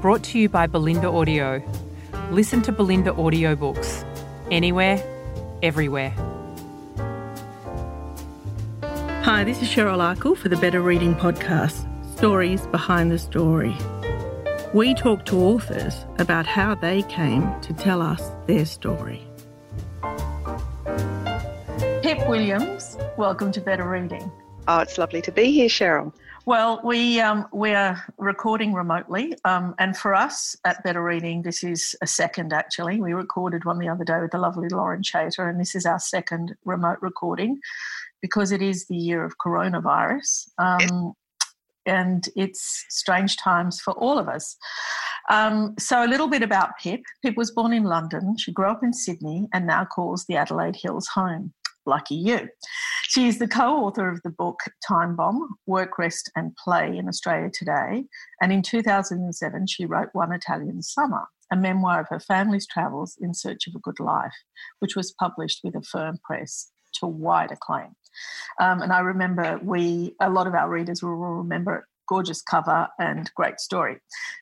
brought to you by Bolinda Audio. Listen to Bolinda audiobooks anywhere, everywhere. Hi, this is Cheryl Akle for the Better Reading Podcast Stories Behind the Story. We talk to authors about how they came to tell us their story. Pip Williams, welcome to Better Reading. Oh, it's lovely to be here, Cheryl. Well, we um, we are recording remotely, um, and for us at Better Reading, this is a second. Actually, we recorded one the other day with the lovely Lauren Chater, and this is our second remote recording because it is the year of coronavirus, um, and it's strange times for all of us. Um, so, a little bit about Pip. Pip was born in London. She grew up in Sydney, and now calls the Adelaide Hills home. Lucky you. She is the co author of the book Time Bomb Work, Rest and Play in Australia Today. And in 2007, she wrote One Italian Summer, a memoir of her family's travels in search of a good life, which was published with Affirm Press to wide acclaim. Um, and I remember we, a lot of our readers will remember it gorgeous cover and great story.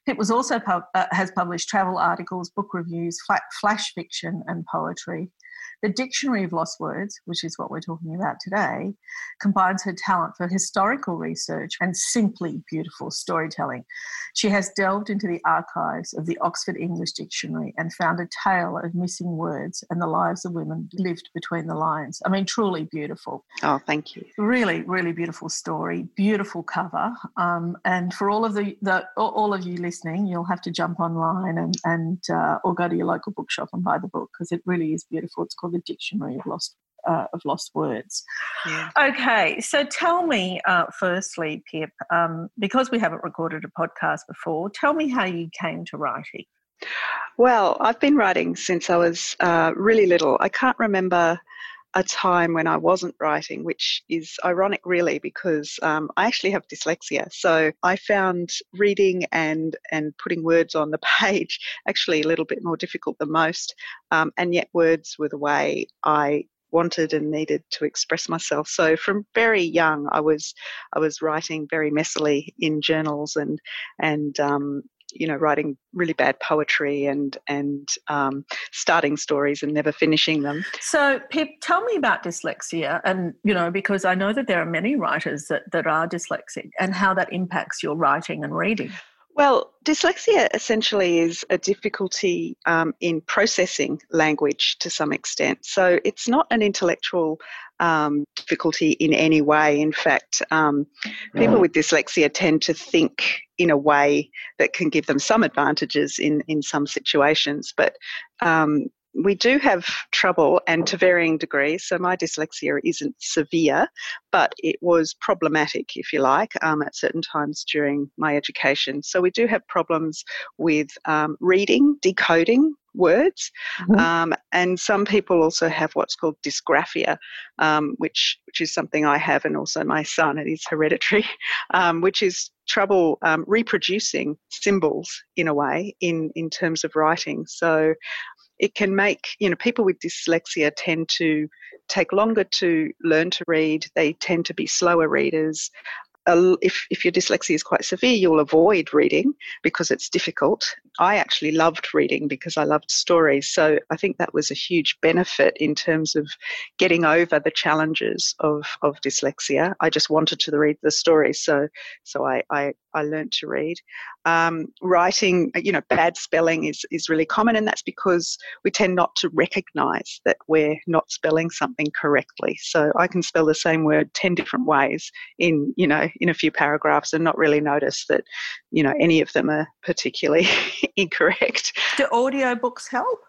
It was also pub, uh, has published travel articles, book reviews, flash fiction, and poetry. The Dictionary of Lost Words, which is what we're talking about today, combines her talent for historical research and simply beautiful storytelling. She has delved into the archives of the Oxford English Dictionary and found a tale of missing words and the lives of women lived between the lines. I mean, truly beautiful. Oh, thank you. Really, really beautiful story, beautiful cover. Um, and for all of the, the, all of you listening, you'll have to jump online and, and uh, or go to your local bookshop and buy the book because it really is beautiful. It's called called the Dictionary of Lost uh, of Lost Words. Yeah. Okay, so tell me, uh, firstly, Pip, um, because we haven't recorded a podcast before, tell me how you came to writing. Well, I've been writing since I was uh, really little. I can't remember a time when I wasn't writing, which is ironic, really, because um, I actually have dyslexia. So I found reading and and putting words on the page actually a little bit more difficult than most. Um, and yet, words were the way I wanted and needed to express myself. So from very young, I was I was writing very messily in journals and and um, you know writing really bad poetry and and um, starting stories and never finishing them. So pip tell me about dyslexia and you know because i know that there are many writers that, that are dyslexic and how that impacts your writing and reading well, dyslexia essentially is a difficulty um, in processing language to some extent. So it's not an intellectual um, difficulty in any way. In fact, um, people with dyslexia tend to think in a way that can give them some advantages in, in some situations. But um, we do have trouble and to varying degrees. So my dyslexia isn't severe, but it was problematic, if you like, um, at certain times during my education. So we do have problems with um, reading, decoding words, mm-hmm. um, and some people also have what's called dysgraphia, um, which which is something I have, and also my son. It is hereditary, um, which is trouble um, reproducing symbols in a way in in terms of writing. So it can make you know people with dyslexia tend to take longer to learn to read they tend to be slower readers if, if your dyslexia is quite severe, you'll avoid reading because it's difficult. I actually loved reading because I loved stories. So I think that was a huge benefit in terms of getting over the challenges of, of dyslexia. I just wanted to read the stories. So, so I, I, I learned to read. Um, writing, you know, bad spelling is, is really common, and that's because we tend not to recognize that we're not spelling something correctly. So I can spell the same word 10 different ways in, you know, in a few paragraphs and not really notice that, you know, any of them are particularly incorrect. Do audiobooks help?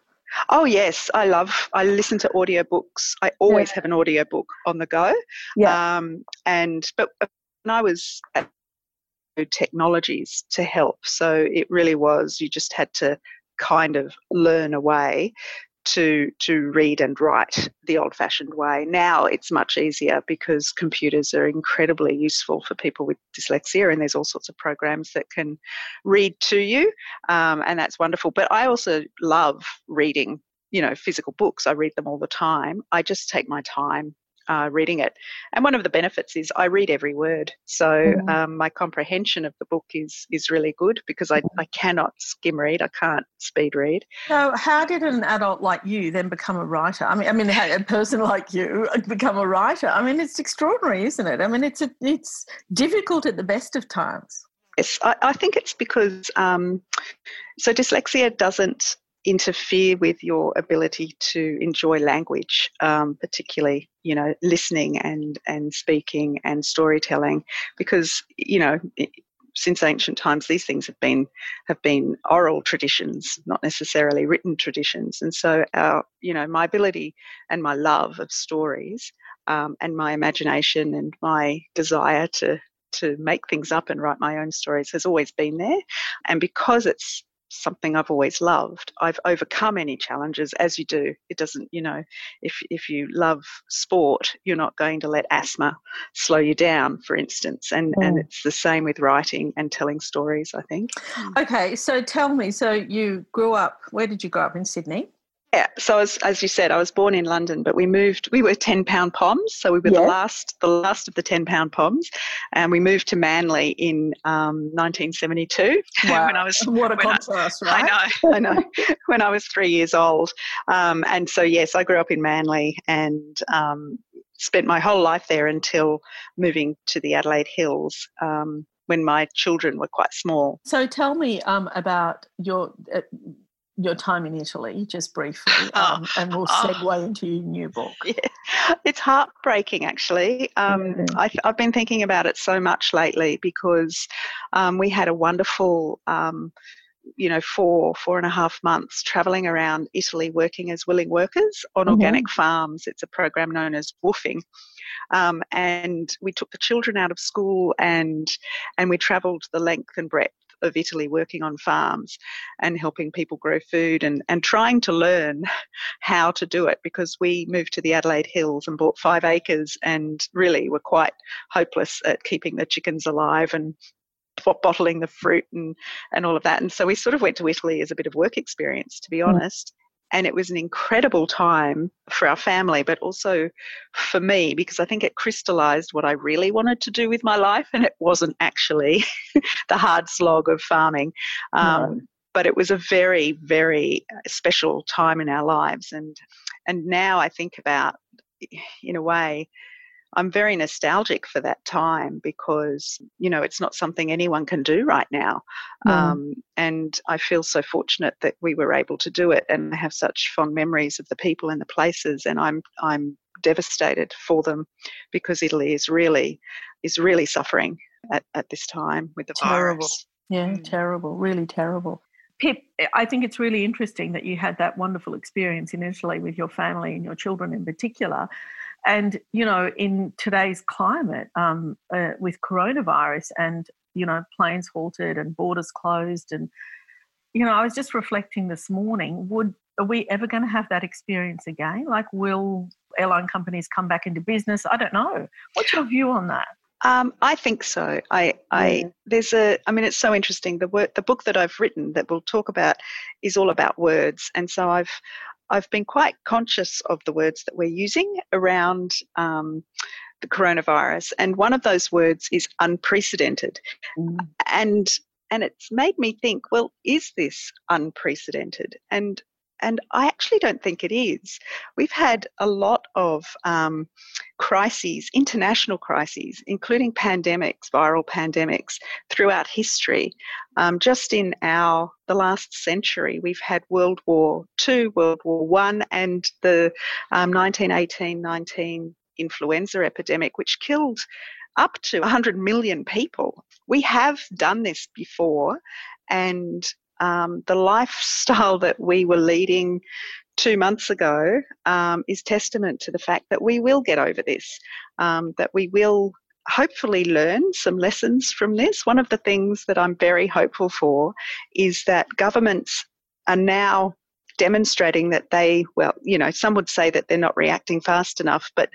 Oh yes, I love. I listen to audiobooks. I always yeah. have an audiobook on the go. Yeah. Um, and but when I was at technologies to help. So it really was, you just had to kind of learn a way to to read and write the old fashioned way. Now it's much easier because computers are incredibly useful for people with dyslexia, and there's all sorts of programs that can read to you, um, and that's wonderful. But I also love reading. You know, physical books. I read them all the time. I just take my time uh, reading it. And one of the benefits is I read every word, so mm. um, my comprehension of the book is is really good because I, I cannot skim read, I can't speed read. So, how did an adult like you then become a writer? I mean, I mean, a person like you become a writer. I mean, it's extraordinary, isn't it? I mean, it's a, it's difficult at the best of times. Yes, I, I think it's because um, so dyslexia doesn't interfere with your ability to enjoy language, um, particularly you know listening and and speaking and storytelling, because you know. since ancient times, these things have been have been oral traditions, not necessarily written traditions. And so, our you know, my ability and my love of stories, um, and my imagination and my desire to to make things up and write my own stories has always been there. And because it's something I've always loved. I've overcome any challenges as you do. It doesn't, you know, if if you love sport, you're not going to let asthma slow you down, for instance. And mm. and it's the same with writing and telling stories, I think. Okay, so tell me, so you grew up where did you grow up in Sydney? Yeah, so as, as you said, I was born in London, but we moved. We were ten pound poms, so we were the last, the last of the ten pound poms, and we moved to Manly in um, 1972. Wow. when I was what a contrast, I, right? I know, I know. when I was three years old, um, and so yes, I grew up in Manly and um, spent my whole life there until moving to the Adelaide Hills. Um, when my children were quite small. So tell me um, about your uh, your time in Italy, just briefly, oh, um, and we'll oh. segue oh. into your new book. Yeah. It's heartbreaking, actually. Um, mm. I, have been thinking about it so much lately because um, we had a wonderful, um, you know, four, four and a half months traveling around Italy working as willing workers on mm-hmm. organic farms. It's a program known as WWOOFing. Um, and we took the children out of school and and we travelled the length and breadth of Italy working on farms and helping people grow food and, and trying to learn how to do it because we moved to the Adelaide Hills and bought five acres and really were quite hopeless at keeping the chickens alive and bottling the fruit and, and all of that. And so we sort of went to Italy as a bit of work experience, to be mm. honest. And it was an incredible time for our family, but also for me, because I think it crystallized what I really wanted to do with my life. And it wasn't actually the hard slog of farming. Um, no. But it was a very, very special time in our lives. And, and now I think about, in a way, I'm very nostalgic for that time because, you know, it's not something anyone can do right now. Mm. Um, and I feel so fortunate that we were able to do it and I have such fond memories of the people and the places. And I'm, I'm devastated for them because Italy is really, is really suffering at, at this time with the terrible. virus. Yeah, mm. terrible, really terrible. Pip, I think it's really interesting that you had that wonderful experience in Italy with your family and your children in particular. And, you know, in today's climate um, uh, with coronavirus and, you know, planes halted and borders closed. And, you know, I was just reflecting this morning would, are we ever going to have that experience again? Like, will airline companies come back into business? I don't know. What's your view on that? Um, I think so. I, I, yeah. there's a. I mean, it's so interesting. The work, the book that I've written that we'll talk about, is all about words, and so I've, I've been quite conscious of the words that we're using around um, the coronavirus, and one of those words is unprecedented, mm. and and it's made me think, well, is this unprecedented? And and I actually don't think it is. We've had a lot of um, crises, international crises, including pandemics, viral pandemics, throughout history. Um, just in our the last century, we've had World War II, World War One, and the um, 1918-19 influenza epidemic, which killed up to 100 million people. We have done this before, and um, the lifestyle that we were leading two months ago um, is testament to the fact that we will get over this, um, that we will hopefully learn some lessons from this. One of the things that I'm very hopeful for is that governments are now demonstrating that they, well, you know, some would say that they're not reacting fast enough, but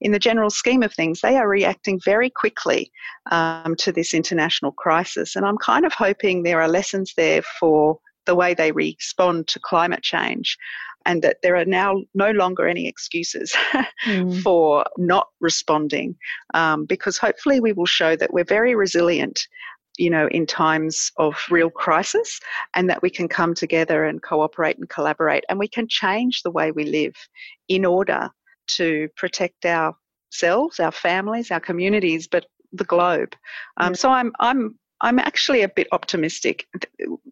in the general scheme of things, they are reacting very quickly um, to this international crisis. And I'm kind of hoping there are lessons there for the way they respond to climate change and that there are now no longer any excuses mm. for not responding um, because hopefully we will show that we're very resilient you know in times of real crisis and that we can come together and cooperate and collaborate and we can change the way we live in order to protect ourselves our families our communities but the globe. Um, yeah. so i'm i'm i'm actually a bit optimistic.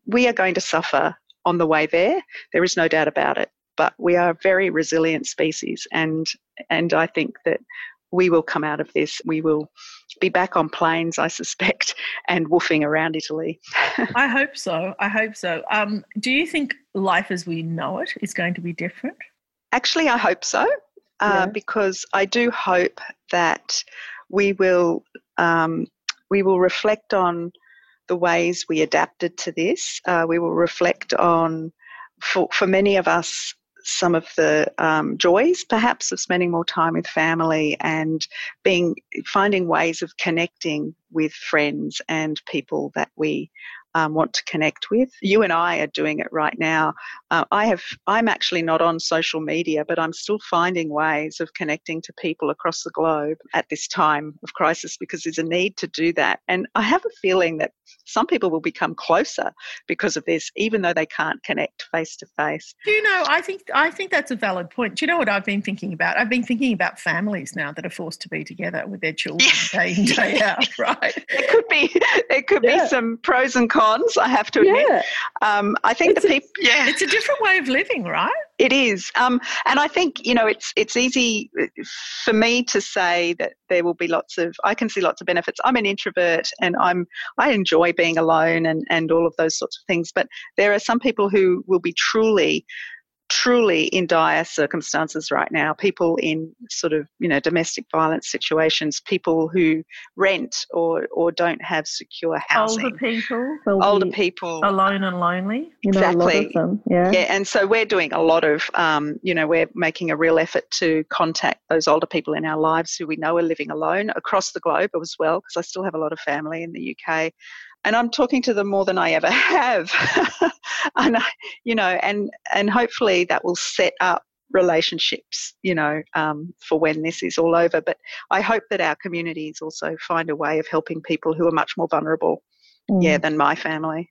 We are going to suffer on the way there. There is no doubt about it. But we are a very resilient species, and and I think that we will come out of this. We will be back on planes, I suspect, and woofing around Italy. I hope so. I hope so. Um, do you think life as we know it is going to be different? Actually, I hope so, uh, yeah. because I do hope that we will um, we will reflect on the ways we adapted to this. Uh, we will reflect on, for, for many of us, some of the um, joys perhaps of spending more time with family and being finding ways of connecting with friends and people that we um, want to connect with. You and I are doing it right now. Uh, I have. I'm actually not on social media, but I'm still finding ways of connecting to people across the globe at this time of crisis because there's a need to do that. And I have a feeling that some people will become closer because of this, even though they can't connect face to face. You know? I think I think that's a valid point. Do you know what I've been thinking about? I've been thinking about families now that are forced to be together with their children day in day out. Right? It could be. There could yeah. be some pros and cons cons, I have to admit. Yeah. Um, I think it's the people, yeah, it's a different way of living, right? It is, um, and I think you know it's it's easy for me to say that there will be lots of. I can see lots of benefits. I'm an introvert, and I'm I enjoy being alone and and all of those sorts of things. But there are some people who will be truly truly in dire circumstances right now people in sort of you know domestic violence situations people who rent or or don't have secure housing. older people older people. Alone and lonely? You know, exactly. yeah. Yeah and so we're doing a lot of um, you know we're making a real effort to contact those older people in our lives who we know are living alone across the globe as well because i still have a lot of family in the uk and I'm talking to them more than I ever have. and you know, and and hopefully that will set up relationships, you know, um, for when this is all over. But I hope that our communities also find a way of helping people who are much more vulnerable, mm. yeah, than my family.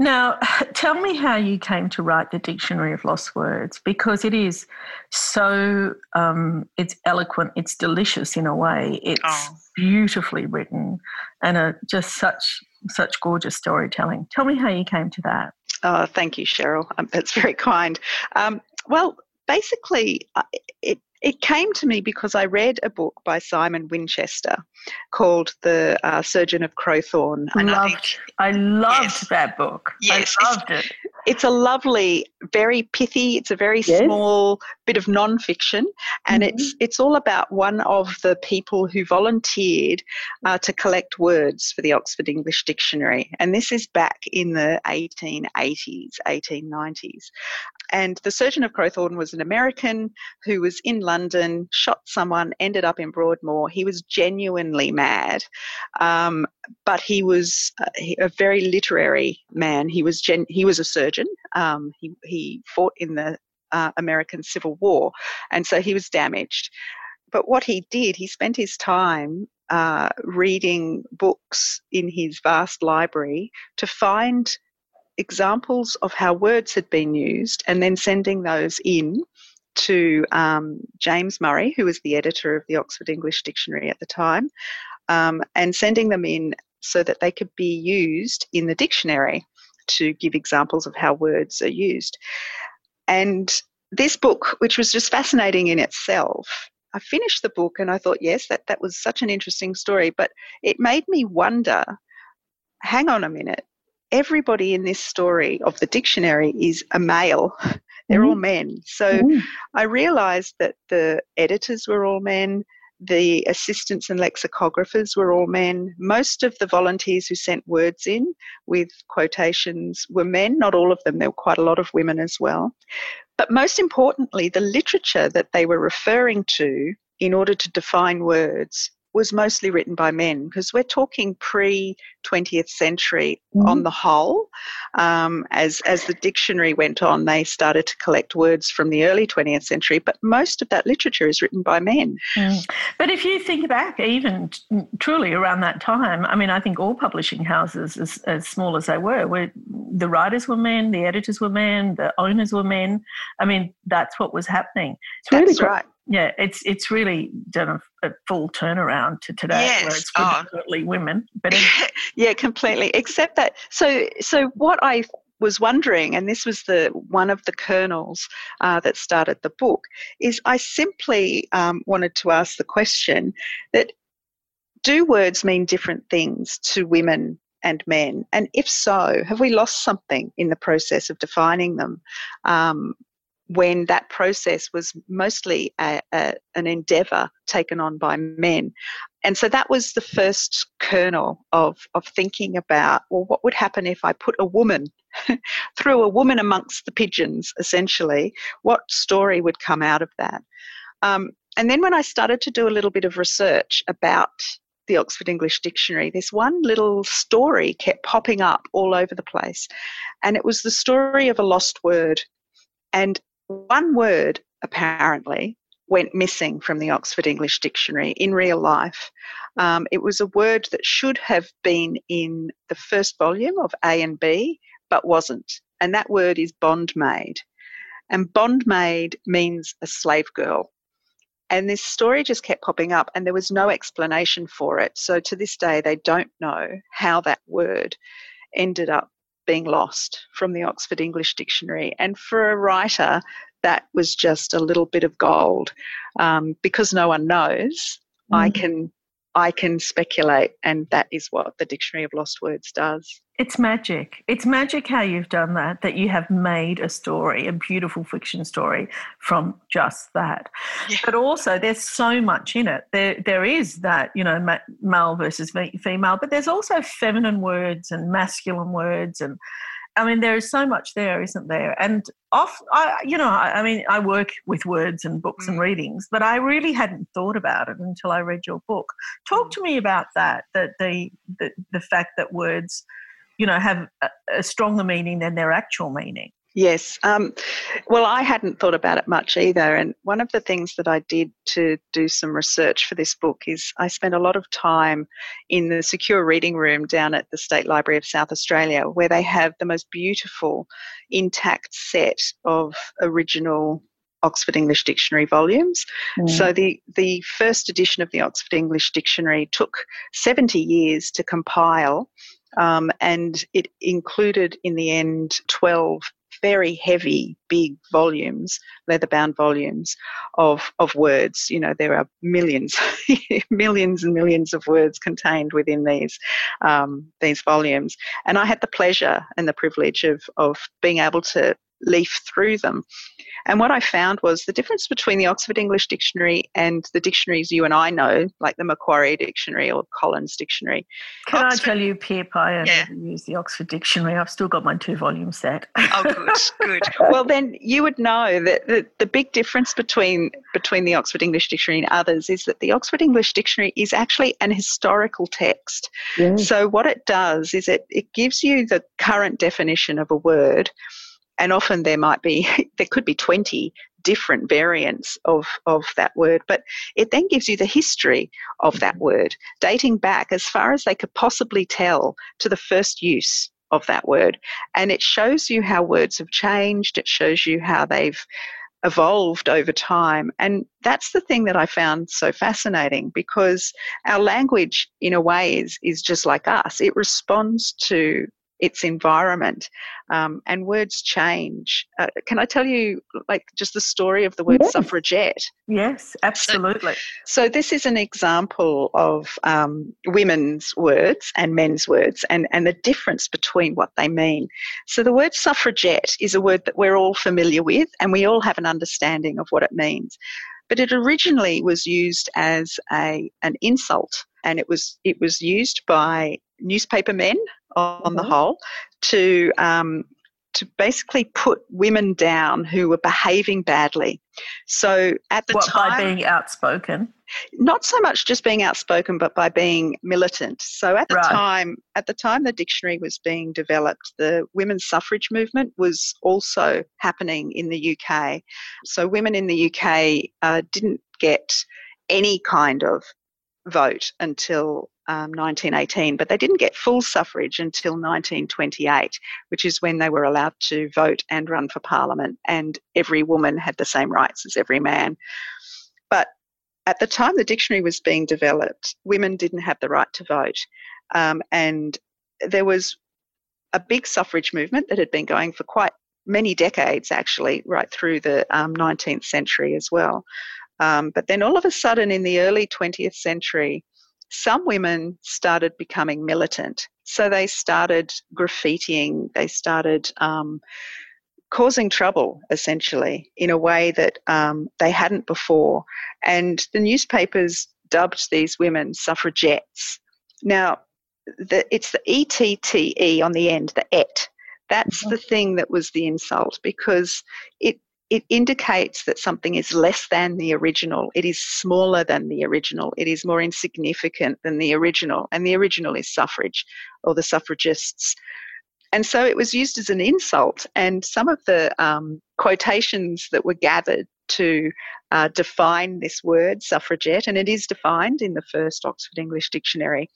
Now, tell me how you came to write the Dictionary of Lost Words because it is so, um, it's eloquent, it's delicious in a way, it's oh. beautifully written, and a, just such such gorgeous storytelling. Tell me how you came to that. Oh, thank you, Cheryl. Um, that's very kind. Um, well, basically, uh, it it came to me because I read a book by Simon Winchester called The uh, Surgeon of Crowthorne. And loved, I, think, I loved yes, that book. Yes, I loved it. It's a lovely, very pithy. It's a very yes. small bit of non-fiction, and mm-hmm. it's it's all about one of the people who volunteered uh, to collect words for the Oxford English Dictionary, and this is back in the 1880s, 1890s. And the surgeon of Crowthorne was an American who was in London, shot someone, ended up in Broadmoor. He was genuinely mad, um, but he was uh, a very literary man. He was gen- he was a surgeon. Um, he he fought in the uh, American Civil War, and so he was damaged. But what he did, he spent his time uh, reading books in his vast library to find examples of how words had been used and then sending those in to um, James Murray, who was the editor of the Oxford English Dictionary at the time, um, and sending them in so that they could be used in the dictionary to give examples of how words are used. And this book, which was just fascinating in itself, I finished the book and I thought, yes, that, that was such an interesting story, but it made me wonder hang on a minute. Everybody in this story of the dictionary is a male. They're mm all men. So mm I realized that the editors were all men, the assistants and lexicographers were all men. Most of the volunteers who sent words in with quotations were men, not all of them, there were quite a lot of women as well. But most importantly, the literature that they were referring to in order to define words was mostly written by men because we're talking pre 20th century mm-hmm. on the whole. Um, as as the dictionary went on, they started to collect words from the early 20th century, but most of that literature is written by men. Mm. But if you think back, even t- truly around that time, I mean, I think all publishing houses, as, as small as they were, were the writers were men, the editors were men, the owners were men. I mean, that's what was happening. It's that's right yeah, it's it's really done a, a full turnaround to today, yes. where it's predominantly oh. women. But yeah, completely. Except that, so so what I was wondering, and this was the one of the kernels uh, that started the book, is I simply um, wanted to ask the question that do words mean different things to women and men? And if so, have we lost something in the process of defining them? Um, when that process was mostly a, a, an endeavour taken on by men. And so that was the first kernel of, of thinking about well, what would happen if I put a woman, threw a woman amongst the pigeons, essentially? What story would come out of that? Um, and then when I started to do a little bit of research about the Oxford English Dictionary, this one little story kept popping up all over the place. And it was the story of a lost word. And one word, apparently, went missing from the Oxford English Dictionary in real life. Um, it was a word that should have been in the first volume of A and B, but wasn't. And that word is bondmaid. And bondmaid means a slave girl. And this story just kept popping up, and there was no explanation for it. So to this day, they don't know how that word ended up being lost from the Oxford English Dictionary. And for a writer, that was just a little bit of gold. Um, because no one knows, mm. I can I can speculate, and that is what the Dictionary of Lost Words does. It's magic. It's magic how you've done that, that you have made a story, a beautiful fiction story from just that. Yeah. But also, there's so much in it. There, there is that, you know, male versus female, but there's also feminine words and masculine words and I mean, there is so much there, isn't there? And off, I, you know, I, I mean, I work with words and books mm. and readings, but I really hadn't thought about it until I read your book. Talk mm. to me about that. That the the, the fact that words, you know, have a, a stronger meaning than their actual meaning. Yes. Um, well, I hadn't thought about it much either. And one of the things that I did to do some research for this book is I spent a lot of time in the secure reading room down at the State Library of South Australia, where they have the most beautiful, intact set of original Oxford English Dictionary volumes. Mm. So the, the first edition of the Oxford English Dictionary took 70 years to compile. Um, and it included in the end 12 very heavy, big volumes, leather bound volumes of, of words. You know, there are millions, millions and millions of words contained within these, um, these volumes. And I had the pleasure and the privilege of, of being able to leaf through them. And what I found was the difference between the Oxford English Dictionary and the dictionaries you and I know, like the Macquarie Dictionary or Collins Dictionary. Can Oxford, I tell you, Pierre Pie, I yeah. use the Oxford Dictionary. I've still got my two volume set. oh, good, good. well, then you would know that the, the big difference between between the Oxford English Dictionary and others is that the Oxford English Dictionary is actually an historical text. So what it does is it, it gives you the current definition of a word and often there might be there could be 20 different variants of, of that word but it then gives you the history of that mm-hmm. word dating back as far as they could possibly tell to the first use of that word and it shows you how words have changed it shows you how they've evolved over time. And that's the thing that I found so fascinating because our language, in a way, is, is just like us. It responds to its environment. Um, and words change. Uh, can I tell you, like, just the story of the word yes. suffragette? Yes, absolutely. So, so, this is an example of um, women's words and men's words and, and the difference between what they mean. So, the word suffragette is a word that we're all familiar with and we all have an understanding of what it means. But it originally was used as a, an insult and it was it was used by newspaper men on mm-hmm. the whole to um, to basically put women down who were behaving badly. So at the what, time, by being outspoken, not so much just being outspoken, but by being militant. So at the right. time, at the time the dictionary was being developed, the women's suffrage movement was also happening in the UK. So women in the UK uh, didn't get any kind of vote until um, 1918, but they didn't get full suffrage until 1928, which is when they were allowed to vote and run for parliament, and every woman had the same rights as every man. But at the time the dictionary was being developed, women didn't have the right to vote, um, and there was a big suffrage movement that had been going for quite many decades, actually, right through the um, 19th century as well. Um, but then all of a sudden, in the early 20th century, some women started becoming militant. So they started graffitiing, they started um, causing trouble, essentially, in a way that um, they hadn't before. And the newspapers dubbed these women suffragettes. Now, the, it's the ETTE on the end, the et. That's mm-hmm. the thing that was the insult because it it indicates that something is less than the original. It is smaller than the original. It is more insignificant than the original. And the original is suffrage or the suffragists. And so it was used as an insult. And some of the um, quotations that were gathered to uh, define this word, suffragette, and it is defined in the first Oxford English Dictionary,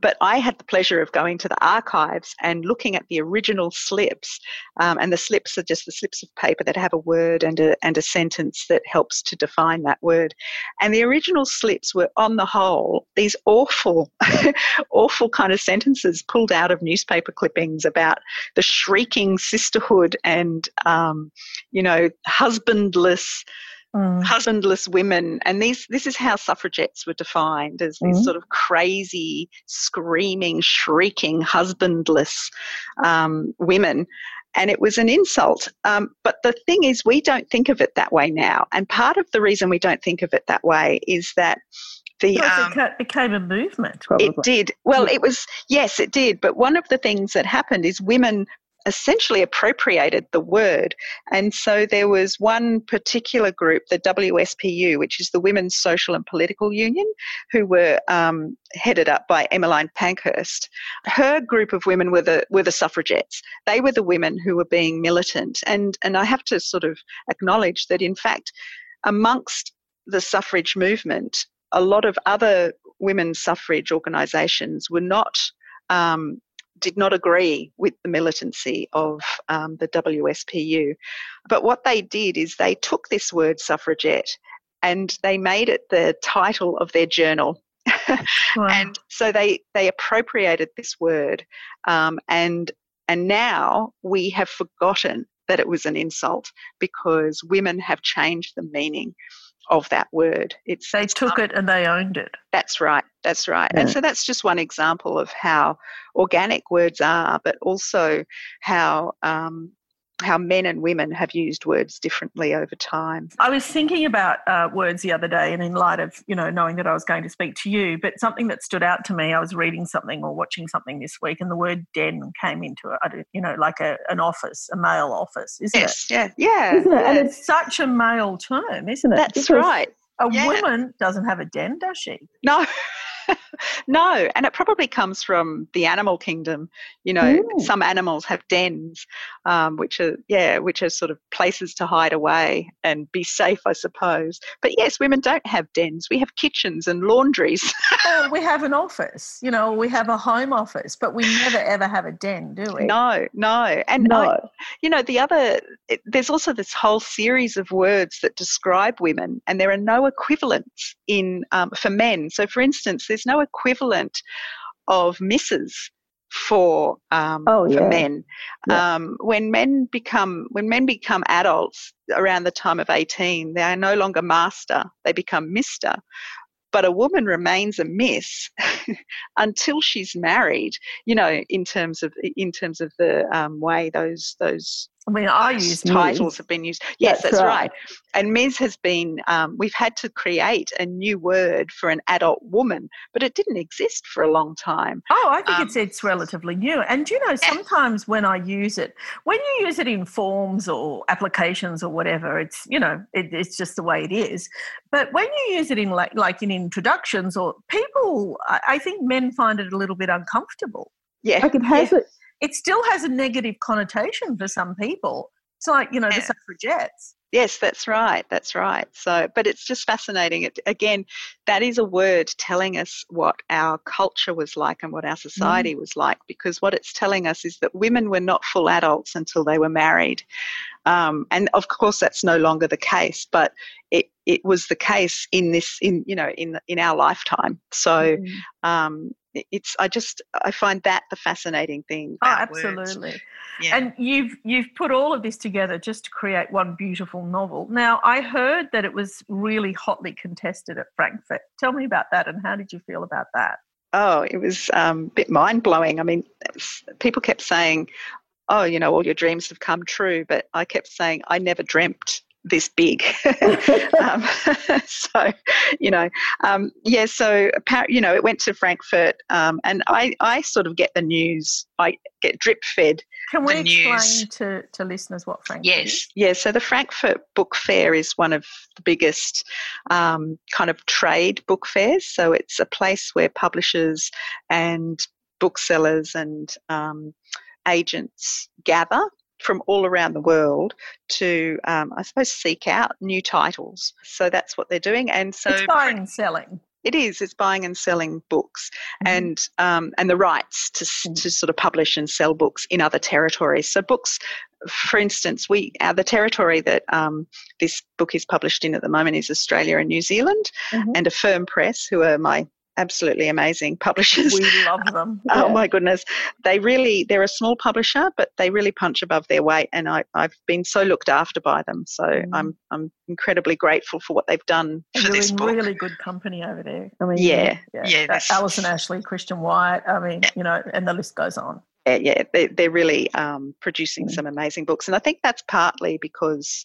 but I had the pleasure of going to the archives and looking at the original slips. Um, and the slips are just the slips of paper that have a word and a, and a sentence that helps to define that word. And the original slips were, on the whole, these awful, awful kind of sentences pulled out of newspaper clippings about the shrieking sisterhood and, um, you know, husbandless mm. husbandless women. And these, this is how suffragettes were defined as these mm. sort of crazy, screaming, shrieking, husbandless um, women. And it was an insult. Um, but the thing is, we don't think of it that way now. And part of the reason we don't think of it that way is that the um, it became a movement. Probably. It did. Well, it was yes, it did. But one of the things that happened is women essentially appropriated the word. And so there was one particular group, the WSPU, which is the Women's Social and Political Union, who were um, headed up by Emmeline Pankhurst. Her group of women were the were the suffragettes. They were the women who were being militant. And and I have to sort of acknowledge that in fact, amongst the suffrage movement, a lot of other women's suffrage organisations were not um, did not agree with the militancy of um, the WSPU. But what they did is they took this word suffragette and they made it the title of their journal. wow. And so they, they appropriated this word um, and and now we have forgotten that it was an insult because women have changed the meaning of that word. It's they took it and they owned it. That's right. That's right. Yeah. And so that's just one example of how organic words are, but also how um, how men and women have used words differently over time. I was thinking about uh, words the other day, and in light of you know knowing that I was going to speak to you, but something that stood out to me. I was reading something or watching something this week, and the word "den" came into it. You know, like a, an office, a male office, isn't yes, it? Yeah, yeah, isn't it? And it's such a male term, isn't it? That's because right. A yeah. woman doesn't have a den, does she? No. no, and it probably comes from the animal kingdom. You know, mm. some animals have dens, um, which are yeah, which are sort of places to hide away and be safe, I suppose. But yes, women don't have dens. We have kitchens and laundries. well, we have an office. You know, we have a home office, but we never ever have a den, do we? No, no, and no. I, you know, the other it, there's also this whole series of words that describe women, and there are no equivalents in um, for men. So, for instance there's no equivalent of misses for um, oh, yeah. for men. Yeah. Um, when men become when men become adults around the time of 18, they are no longer master; they become Mister. But a woman remains a miss until she's married. You know, in terms of in terms of the um, way those those I mean, I use titles have been used. Yes, that's, that's right. right. And Ms has been. Um, we've had to create a new word for an adult woman, but it didn't exist for a long time. Oh, I think um, it's it's relatively new. And you know, sometimes when I use it, when you use it in forms or applications or whatever, it's you know, it, it's just the way it is. But when you use it in like like in introductions or people, I, I think men find it a little bit uncomfortable. Yeah, like it has yeah. It still has a negative connotation for some people. It's like, you know, yeah. the suffragettes. Yes, that's right. That's right. So, but it's just fascinating. It, again, that is a word telling us what our culture was like and what our society mm. was like, because what it's telling us is that women were not full adults until they were married. Um, and of course, that's no longer the case, but it, it was the case in this, in you know, in in our lifetime. So, mm. um, it's I just I find that the fascinating thing. Oh, absolutely. Yeah. And you've you've put all of this together just to create one beautiful novel. Now, I heard that it was really hotly contested at Frankfurt. Tell me about that, and how did you feel about that? Oh, it was um, a bit mind blowing. I mean, people kept saying, "Oh, you know, all your dreams have come true," but I kept saying, "I never dreamt this big. um, so, you know, um, yeah. So, you know, it went to Frankfurt, um, and I, I sort of get the news. I get drip fed. Can we explain news. to, to listeners what Frankfurt yes. is? Yes. So the Frankfurt Book Fair is one of the biggest um, kind of trade book fairs. So it's a place where publishers and booksellers and um, agents gather from all around the world to, um, I suppose, seek out new titles. So that's what they're doing. And so it's buying and selling. It is. It's buying and selling books, mm-hmm. and um, and the rights to mm-hmm. to sort of publish and sell books in other territories. So books, for instance, we uh, the territory that um, this book is published in at the moment is Australia and New Zealand, mm-hmm. and Affirm Press, who are my absolutely amazing publishers. We love them. oh my goodness. They really, they're a small publisher, but they really punch above their weight. And I, have been so looked after by them. So mm. I'm, I'm incredibly grateful for what they've done and for you're this in book. really good company over there. I mean, yeah. Yeah. yeah Alison Ashley, Christian White. I mean, yeah. you know, and the list goes on. Yeah, yeah they, they're really um, producing mm. some amazing books. And I think that's partly because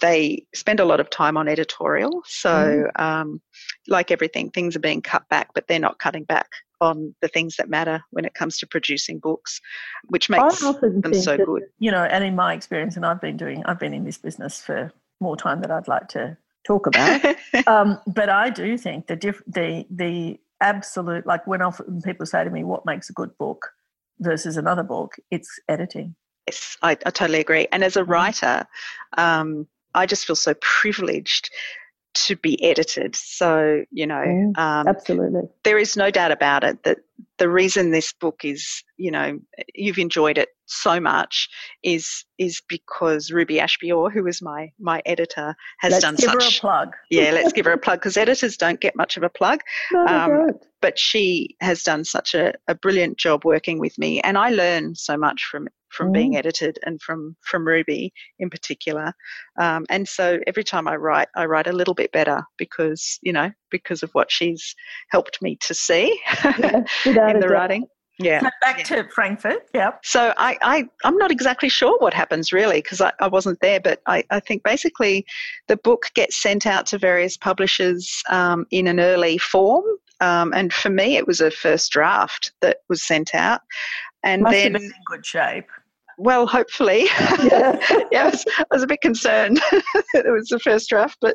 they spend a lot of time on editorial. So, mm. um, like everything, things are being cut back, but they're not cutting back on the things that matter when it comes to producing books, which makes them so good. You know, and in my experience, and I've been doing, I've been in this business for more time than I'd like to talk about. um, but I do think the diff- the the absolute like when often people say to me, "What makes a good book?" versus another book, it's editing. Yes, I, I totally agree. And as a mm-hmm. writer, um, I just feel so privileged to be edited. So, you know, mm, um, absolutely. There is no doubt about it that the reason this book is, you know, you've enjoyed it so much is is because Ruby Ashby-Orr, who is my my editor, has let's done give such. Her a plug. yeah, let's give her a plug because editors don't get much of a plug. No, um, but she has done such a, a brilliant job working with me, and I learn so much from from Mm. being edited and from from Ruby in particular. Um, and so every time I write, I write a little bit better because you know because of what she's helped me to see Yeah, in the doubt. writing. Yeah. So back to Frankfurt. Yep. So I, I, I'm not exactly sure what happens really because I, I wasn't there, but I, I think basically the book gets sent out to various publishers um, in an early form. Um, and for me, it was a first draft that was sent out. And Must then, have been in good shape. Well, hopefully, Yeah. yeah, I was, I was a bit concerned it was the first draft, but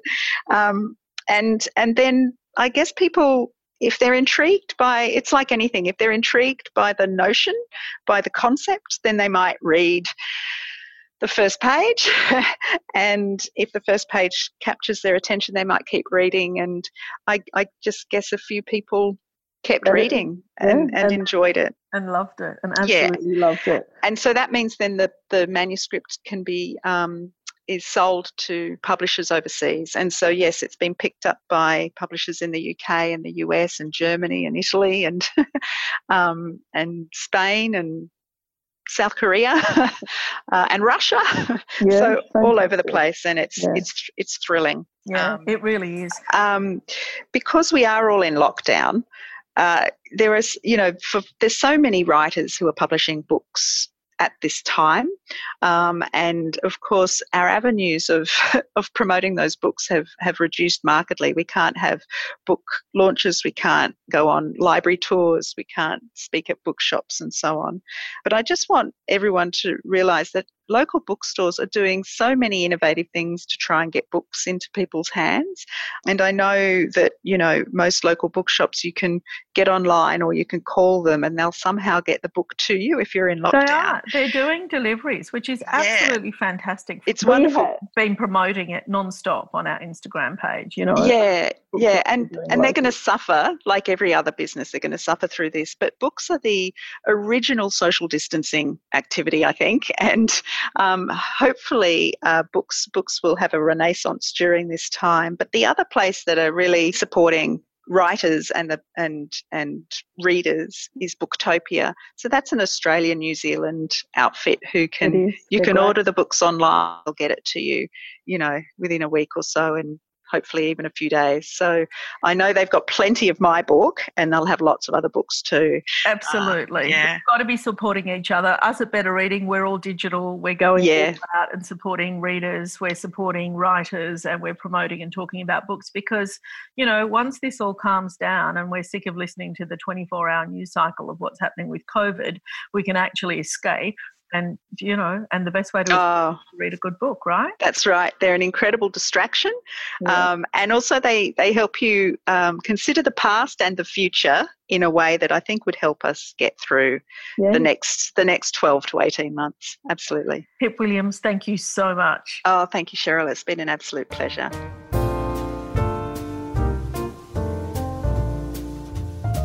um, and and then I guess people, if they're intrigued by, it's like anything. If they're intrigued by the notion, by the concept, then they might read the first page, and if the first page captures their attention, they might keep reading. And I, I just guess a few people kept Yeah. reading and, Yeah, and and- enjoyed it And loved it. And Yeah. absolutely loved it. and so that means then the, the manuscript can be um, is sold to publishers overseas and so yes it's been picked up by publishers in the uk and the us and germany and italy and um, and spain and south korea uh, and russia Yeah, so all over the place and it's Yeah. it's it's thrilling Yeah, Um, it really is. um, because we are all in lockdown, uh, there is, you know, for, there's so many writers who are publishing books at this time, um, and of course, our avenues of of promoting those books have have reduced markedly. We can't have book launches, we can't go on library tours, we can't speak at bookshops, and so on. But I just want everyone to realise that local bookstores are doing so many innovative things to try and get books into people's hands. And I know that, you know, most local bookshops you can get online or you can call them and they'll somehow get the book to you if you're in lockdown. They are. They're doing deliveries, which is absolutely fantastic. It's We wonderful. have- been promoting it non-stop on our Instagram page, you know. Yeah, yeah, are and doing and they're going to suffer like every other business. They're going to suffer through this, but books are the original social distancing activity, I think, and um, hopefully uh, books books will have a renaissance during this time. But the other place that are really supporting writers and the and and readers is Booktopia. So that's an Australian New Zealand outfit who can you They're can great. order the books online they'll get it to you you know within a week or so and hopefully even a few days so i know they've got plenty of my book and they'll have lots of other books too Absolutely. Uh, yeah. We've got to be supporting each other. Us at Better Reading, we're all digital. We're going Yeah. out and supporting readers. We're supporting writers and we're promoting and talking about books because, you know, once this all calms down and we're sick of listening to the 24 hour news cycle of what's happening with COVID, we can actually escape. And, you know, and the best way to oh read a good book, right? that's right they're an incredible distraction Yeah. um, and also they they help you um, consider the past and the future in a way that i think would help us get through yeah. the next the next 12 to 18 months absolutely Pip Williams, thank you so much. oh thank you cheryl it's been an absolute pleasure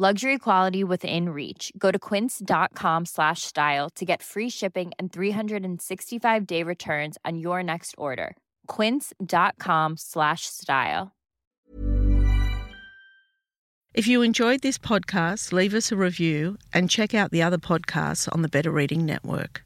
Luxury quality within reach. Go to quince.com slash style to get free shipping and 365 day returns on your next order. Quince.com slash style. If you enjoyed this podcast, leave us a review and check out the other podcasts on the Better Reading Network.